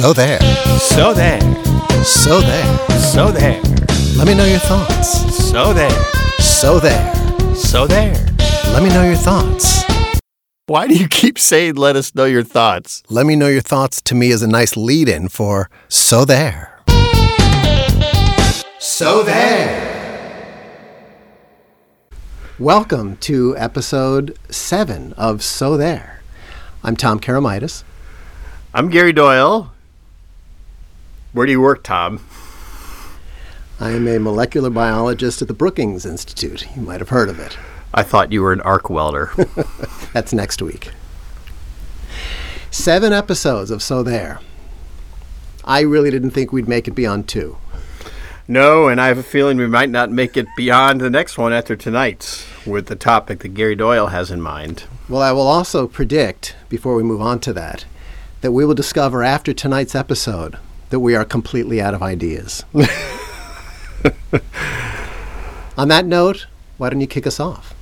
So there. So there. So there. So there. Let me know your thoughts. So there. So there. So there. Let me know your thoughts. Why do you keep saying let us know your thoughts? Let me know your thoughts to me is a nice lead in for So there. So there. Welcome to episode seven of So There. I'm Tom Karamitis. I'm Gary Doyle. Where do you work, Tom? I am a molecular biologist at the Brookings Institute. You might have heard of it. I thought you were an arc welder. That's next week. Seven episodes of So There. I really didn't think we'd make it beyond two. no, and I have a feeling we might not make it beyond the next one after tonight's with the topic that Gary Doyle has in mind. Well, I will also predict, before we move on to that, that we will discover after tonight's episode that we are completely out of ideas. on that note, why don't you kick us off?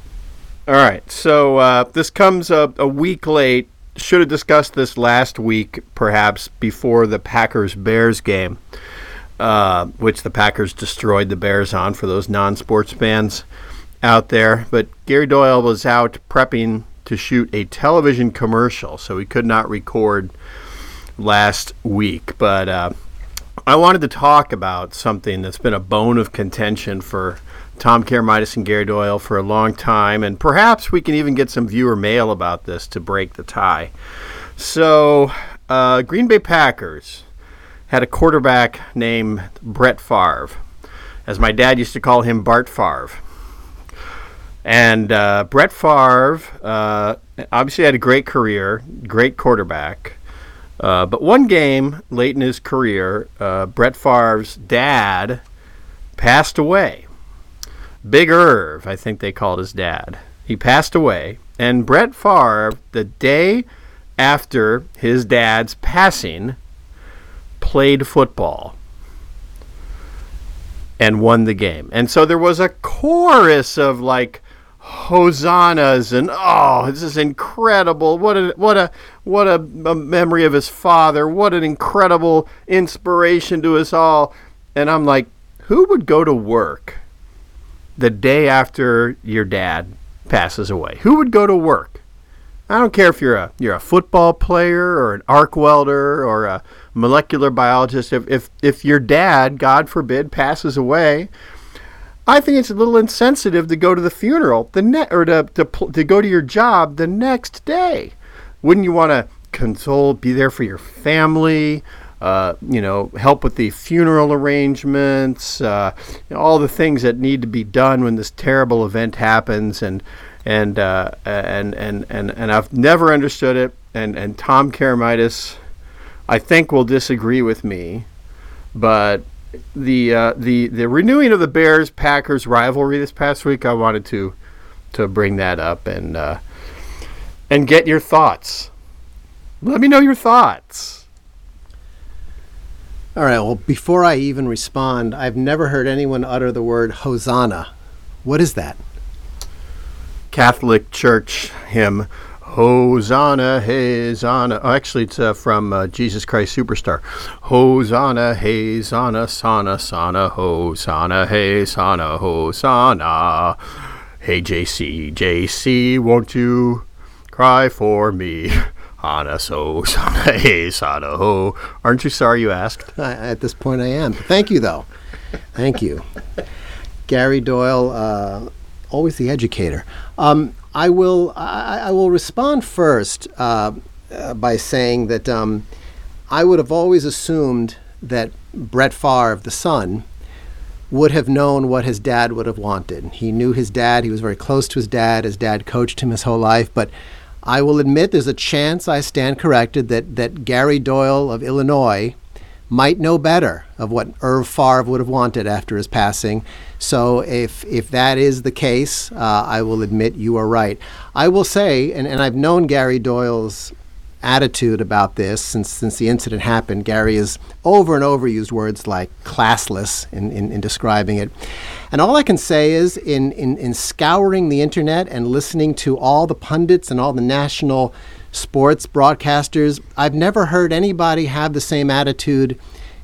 All right. So uh, this comes a, a week late. Should have discussed this last week, perhaps before the Packers Bears game, uh, which the Packers destroyed the Bears on for those non sports fans out there. But Gary Doyle was out prepping to shoot a television commercial, so he could not record last week. But uh, I wanted to talk about something that's been a bone of contention for Tom Karamitis and Gary Doyle for a long time, and perhaps we can even get some viewer mail about this to break the tie. So, uh, Green Bay Packers had a quarterback named Brett Favre, as my dad used to call him Bart Favre. And uh, Brett Favre uh, obviously had a great career, great quarterback. Uh, but one game late in his career, uh, Brett Favre's dad passed away. Big Irv, I think they called his dad. He passed away, and Brett Favre, the day after his dad's passing, played football and won the game. And so there was a chorus of like hosannas and oh, this is incredible. What a what a what a, a memory of his father. What an incredible inspiration to us all. And I'm like, who would go to work the day after your dad passes away? Who would go to work? I don't care if you're a you're a football player or an arc welder or a molecular biologist. If if, if your dad, God forbid, passes away, I think it's a little insensitive to go to the funeral the ne- or to, to to go to your job the next day. Wouldn't you want to console, be there for your family? Uh, you know, help with the funeral arrangements, uh, you know, all the things that need to be done when this terrible event happens, and and uh, and and and and I've never understood it. And and Tom Karamitis, I think, will disagree with me, but the uh, the the renewing of the Bears Packers rivalry this past week, I wanted to to bring that up and uh, and get your thoughts. Let me know your thoughts. All right, well, before I even respond, I've never heard anyone utter the word hosanna. What is that? Catholic Church hymn, Hosanna, hey, Hosanna. Oh, actually, it's uh, from uh, Jesus Christ Superstar. Hosanna, hey, Hosanna, Sana, Sana, Hosanna, hey, Hosanna, Hosanna. Hey, JC, JC, won't you cry for me? Hana, so, Sana, hey, Sana, ho. Aren't you sorry you asked? I, at this point, I am. Thank you, though. Thank you. Gary Doyle, uh, always the educator. Um, I will. I, I, will respond first uh, uh, by saying that um, I would have always assumed that Brett Favre, of the son, would have known what his dad would have wanted. He knew his dad. He was very close to his dad. His dad coached him his whole life. But I will admit there's a chance I stand corrected that that Gary Doyle of Illinois might know better of what Irv Favre would have wanted after his passing. So if if that is the case, uh, I will admit you are right. I will say, and, and I've known Gary Doyle's attitude about this since since the incident happened. Gary has over and over used words like classless in, in, in describing it. And all I can say is in, in, in scouring the internet and listening to all the pundits and all the national sports broadcasters, I've never heard anybody have the same attitude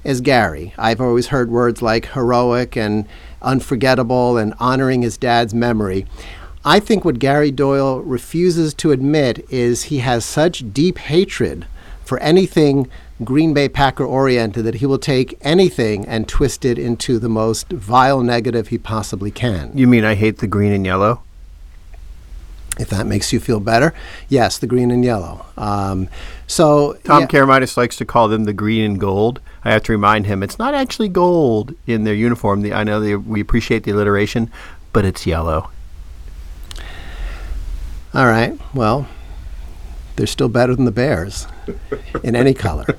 as Gary. I've always heard words like heroic and unforgettable and honoring his dad's memory. I think what Gary Doyle refuses to admit is he has such deep hatred for anything Green Bay Packer oriented that he will take anything and twist it into the most vile negative he possibly can. You mean I hate the green and yellow? If that makes you feel better, yes, the green and yellow. Um, so Tom yeah, Karamitis likes to call them the green and gold. I have to remind him it's not actually gold in their uniform. The, I know they, we appreciate the alliteration, but it's yellow. All right. Well, they're still better than the Bears in any color.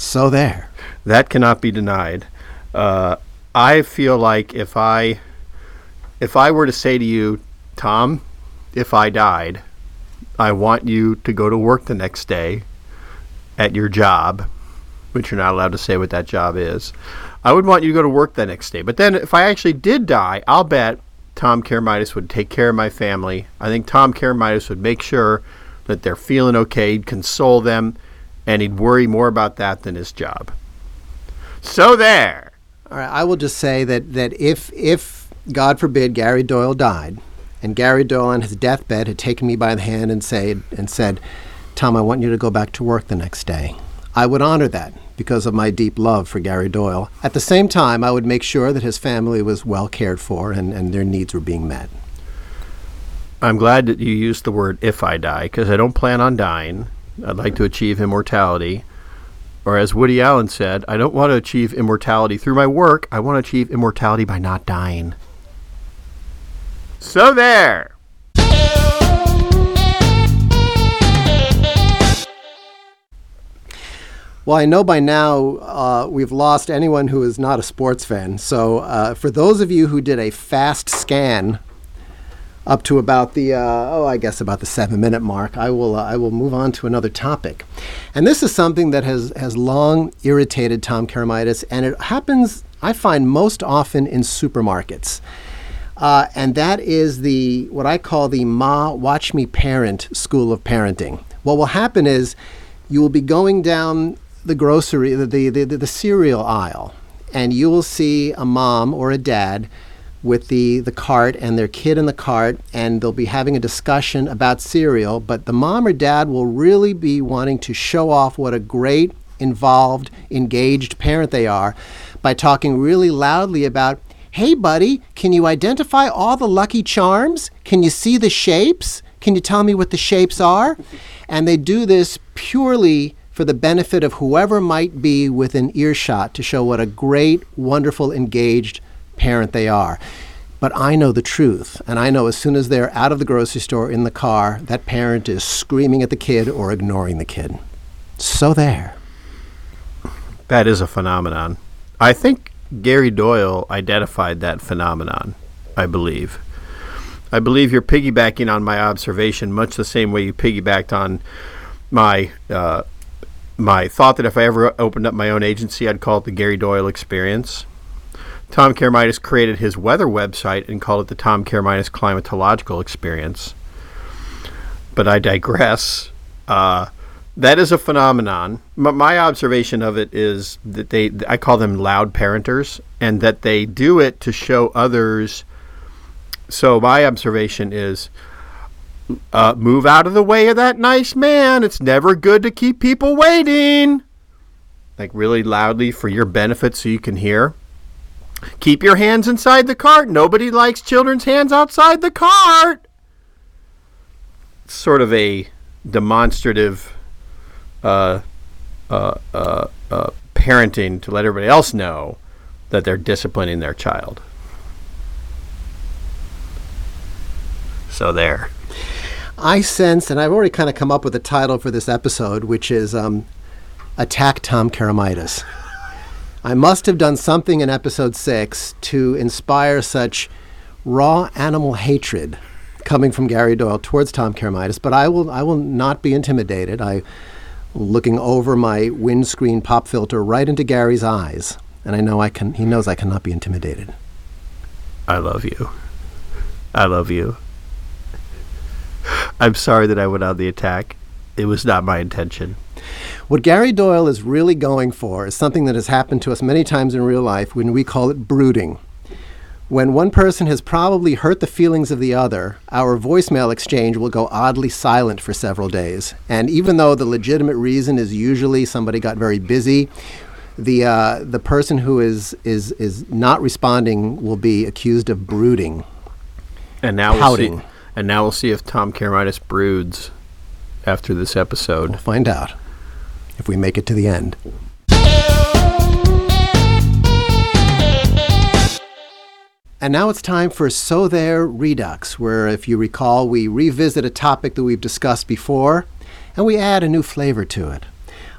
So there. That cannot be denied. Uh, I feel like if I if I were to say to you, Tom, if I died, I want you to go to work the next day at your job, which you're not allowed to say what that job is. I would want you to go to work the next day. But then if I actually did die, I'll bet Tom Karamitis would take care of my family. I think Tom Karamitis would make sure that they're feeling okay, he'd console them, and he'd worry more about that than his job. So there. All right. I will just say that that if if God forbid Gary Doyle died, and Gary Doyle on his deathbed had taken me by the hand and said and said, "Tom, I want you to go back to work the next day." I would honor that because of my deep love for Gary Doyle. At the same time, I would make sure that his family was well cared for and, and their needs were being met. I'm glad that you used the word if I die because I don't plan on dying. I'd like to achieve immortality. Or as Woody Allen said, I don't want to achieve immortality through my work. I want to achieve immortality by not dying. So there. Well, I know by now uh, we've lost anyone who is not a sports fan. So, uh, for those of you who did a fast scan up to about the uh, oh, I guess about the seven-minute mark, I will uh, I will move on to another topic, and this is something that has has long irritated Tom Karamitis, and it happens I find most often in supermarkets. Uh, and that is the what I call the Ma Watch Me Parent school of parenting. What will happen is you will be going down the grocery, the, the, the, the cereal aisle, and you will see a mom or a dad with the, the cart and their kid in the cart, and they'll be having a discussion about cereal. But the mom or dad will really be wanting to show off what a great, involved, engaged parent they are by talking really loudly about, hey, buddy, can you identify all the lucky charms? Can you see the shapes? Can you tell me what the shapes are? And they do this purely for the benefit of whoever might be within earshot to show what a great, wonderful, engaged parent they are. But I know the truth, and I know as soon as they're out of the grocery store in the car, that parent is screaming at the kid or ignoring the kid. So there. That is a phenomenon. I think Gary Doyle identified that phenomenon, I believe. I believe you're piggybacking on my observation much the same way you piggybacked on my uh, my thought that if I ever opened up my own agency, I'd call it the Gary Doyle Experience. Tom Karamitis created his weather website and called it the Tom Karamitis Climatological Experience. But I digress. Uh, that is a phenomenon. My observation of it is that they, I call them loud parenters, and that they do it to show others. So my observation is uh, move out of the way of that nice man. It's never good to keep people waiting. Like really loudly for your benefit so you can hear. Keep your hands inside the cart. Nobody likes children's hands outside the cart. Sort of a demonstrative uh, uh, uh parenting to let everybody else know that they're disciplining their child. So there. I sense, and I've already kind of come up with a title for this episode, which is um, Attack Tom Karamitis. I must have done something in episode six to inspire such raw animal hatred coming from Gary Doyle towards Tom Karamitis, but I will, I will not be intimidated. I looking over my windscreen pop filter right into Gary's eyes, and I know I can. He knows I cannot be intimidated. I love you. I love you. I'm sorry that I went on the attack. It was not my intention. What Gary Doyle is really going for is something that has happened to us many times in real life when we call it brooding. When one person has probably hurt the feelings of the other, our voicemail exchange will go oddly silent for several days. And even though the legitimate reason is usually somebody got very busy, the uh, the person who is is is not responding will be accused of brooding. And now Pouting. we'll see. And now we'll see if Tom Karamitis broods after this episode. We'll find out if we make it to the end. And now it's time for So There Redux, where, if you recall, we revisit a topic that we've discussed before and we add a new flavor to it.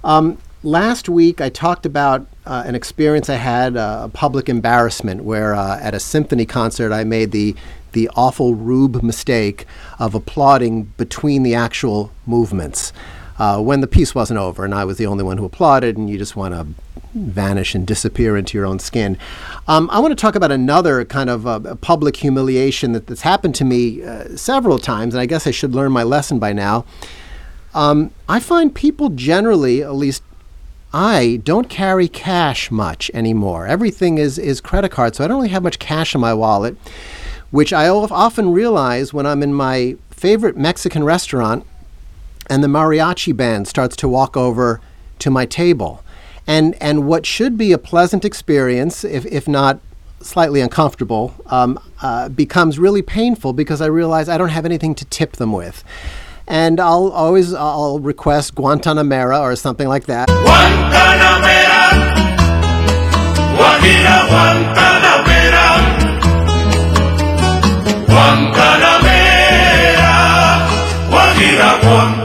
Um, last week, I talked about uh, an experience I had, uh, a public embarrassment, where uh, at a symphony concert I made the, the awful rube mistake of applauding between the actual movements. Uh, when the piece wasn't over, and I was the only one who applauded, and you just want to vanish and disappear into your own skin. Um, I want to talk about another kind of uh, public humiliation that, that's happened to me uh, several times, and I guess I should learn my lesson by now. Um, I find people generally, at least I, don't carry cash much anymore. Everything is, is credit card, so I don't really have much cash in my wallet, which I often realize when I'm in my favorite Mexican restaurant and the mariachi band starts to walk over to my table. And, and what should be a pleasant experience, if, if not slightly uncomfortable, um, uh, becomes really painful because I realize I don't have anything to tip them with. And I'll always I'll request Guantanamera or something like that. Guantanamera, Guajira Guantanamera, Guantanamera, Guajira Guantanamera.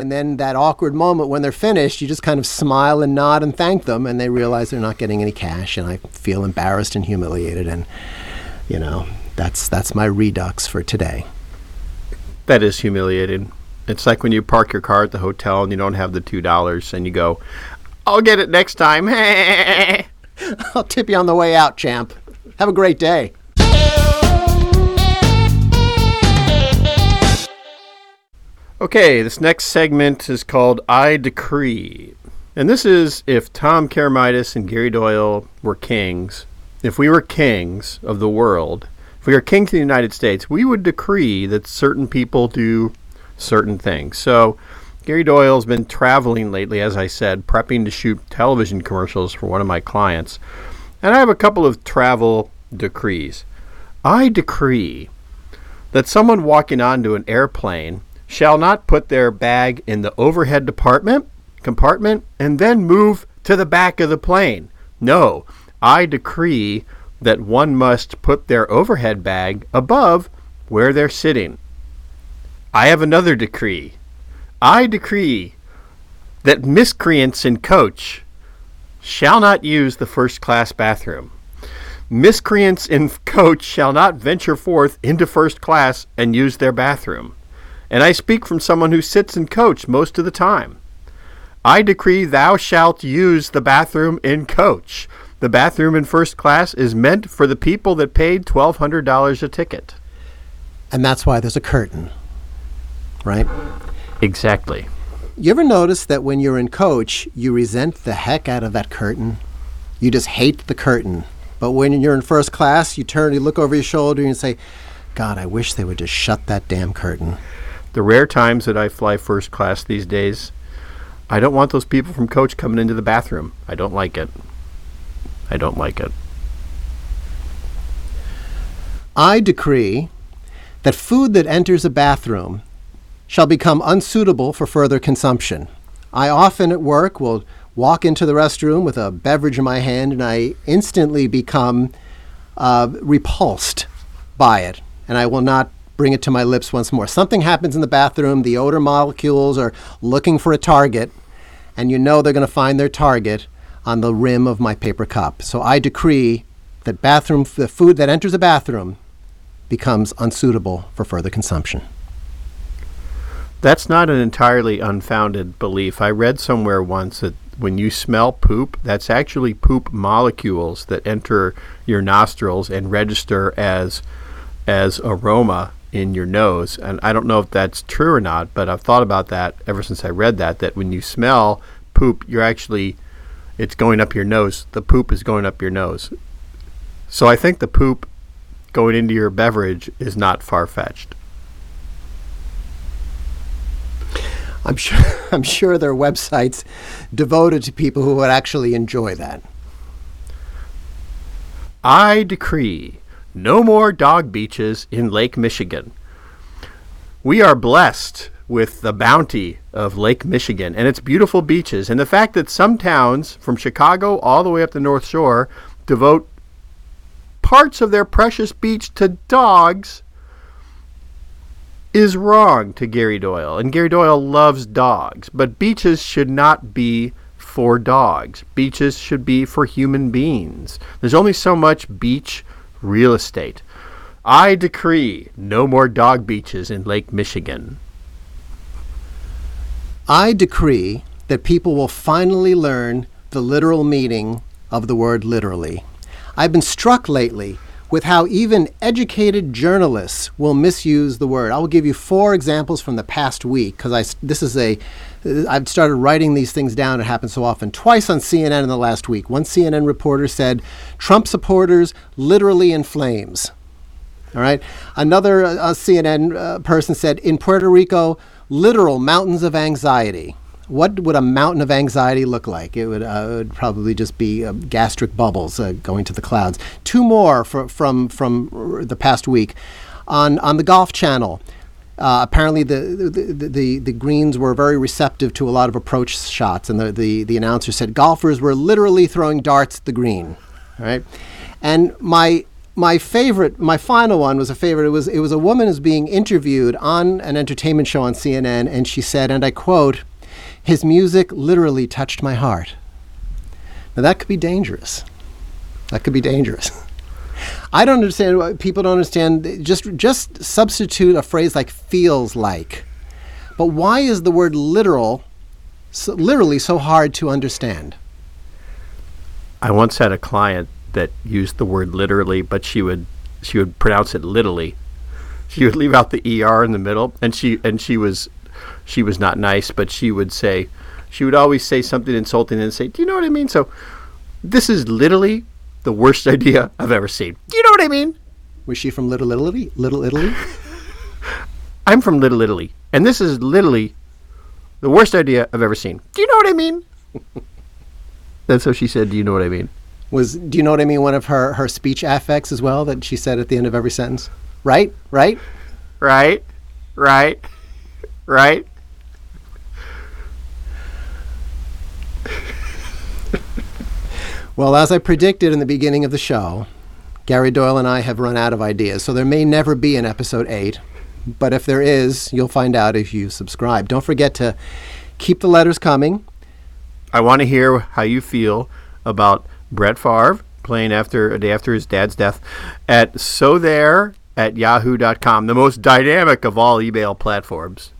And then that awkward moment when they're finished, you just kind of smile and nod and thank them, and they realize they're not getting any cash, and I feel embarrassed and humiliated, and you know that's that's my redux for today. That is humiliating. It's like when you park your car at the hotel and you don't have the two dollars, and you go, "I'll get it next time." I'll tip you on the way out, champ. Have a great day. Okay, this next segment is called I Decree. And this is if Tom Karamitis and Gary Doyle were kings, if we were kings of the world, if we were kings of the United States, we would decree that certain people do certain things. So, Gary Doyle's been traveling lately, as I said, prepping to shoot television commercials for one of my clients. And I have a couple of travel decrees. I decree that someone walking onto an airplane shall not put their bag in the overhead department compartment and then move to the back of the plane. No, I decree that one must put their overhead bag above where they're sitting. I have another decree. I decree that miscreants in coach shall not use the first class bathroom. Miscreants in coach shall not venture forth into first class and use their bathroom. And I speak from someone who sits in coach most of the time. I decree thou shalt use the bathroom in coach. The bathroom in first class is meant for the people that paid $1,200 a ticket. And that's why there's a curtain, right? Exactly. You ever notice that when you're in coach, you resent the heck out of that curtain? You just hate the curtain. But when you're in first class, you turn, you look over your shoulder, and you say, God, I wish they would just shut that damn curtain. The rare times that I fly first class these days, I don't want those people from coach coming into the bathroom. I don't like it. I don't like it. I decree that food that enters a bathroom shall become unsuitable for further consumption. I often at work will walk into the restroom with a beverage in my hand and I instantly become uh, repulsed by it and I will not bring it to my lips once more. Something happens in the bathroom, the odor molecules are looking for a target, and you know they're going to find their target on the rim of my paper cup. So I decree that bathroom the food that enters a bathroom becomes unsuitable for further consumption. That's not an entirely unfounded belief. I read somewhere once that when you smell poop, that's actually poop molecules that enter your nostrils and register as as aroma in your nose. And I don't know if that's true or not, but I've thought about that ever since I read that. That when you smell poop, you're actually it's going up your nose. The poop is going up your nose. So I think the poop going into your beverage is not far fetched. I'm sure I'm sure there are websites devoted to people who would actually enjoy that. I decree no more dog beaches in Lake Michigan. We are blessed with the bounty of Lake Michigan and its beautiful beaches, and the fact that some towns from Chicago all the way up the North Shore devote parts of their precious beach to dogs is wrong to Gary Doyle. And Gary Doyle loves dogs, but beaches should not be for dogs. Beaches should be for human beings. There's only so much beach real estate. I decree no more dog beaches in Lake Michigan. I decree that people will finally learn the literal meaning of the word literally. I've been struck lately with how even educated journalists will misuse the word. I will give you four examples from the past week because this is a I've started writing these things down. It happens so often. Twice on CNN in the last week. One CNN reporter said Trump supporters literally in flames. All right. Another uh, CNN uh, person said in Puerto Rico, literal mountains of anxiety what would a mountain of anxiety look like? It would, uh, it would probably just be uh, gastric bubbles uh, going to the clouds. Two more for, from from the past week on on the Golf Channel. Uh, apparently, the, the, the, the, greens were very receptive to a lot of approach shots, and the, the, the announcer said golfers were literally throwing darts at the green. Right, and my my favorite, my final one was a favorite. It was it was a woman who's being interviewed on an entertainment show on CNN, and she said, and I quote his music literally touched my heart. Now, that could be dangerous. That could be dangerous. I don't understand. What people don't understand. Just, just substitute a phrase like feels like. But why is the word literal, so, literally, so hard to understand? I once had a client that used the word literally, but she would she would pronounce it literally. She would leave out the er in the middle, and she and she was she was not nice, but she would say, she would always say something insulting and say, Do you know what I mean? So this is literally the worst idea I've ever seen. Do you know what I mean? Was she from Little Italy? Little Italy? I'm from Little Italy, and this is literally the worst idea I've ever seen. Do you know what I mean? That's how she said, Do you know what I mean? Was do you know what I mean? One of her, her speech affects as well that she said at the end of every sentence. Right? Right? Right? Right? Right? Well, as I predicted in the beginning of the show, Gary Doyle and I have run out of ideas, so there may never be an episode 8. But if there is, you'll find out if you subscribe. Don't forget to keep the letters coming. I want to hear how you feel about Brett Favre playing after a day after his dad's death at so there at yahoo.com, the most dynamic of all email platforms.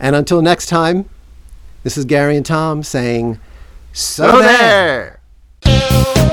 And until next time, this is Gary and Tom saying, So, so there. there.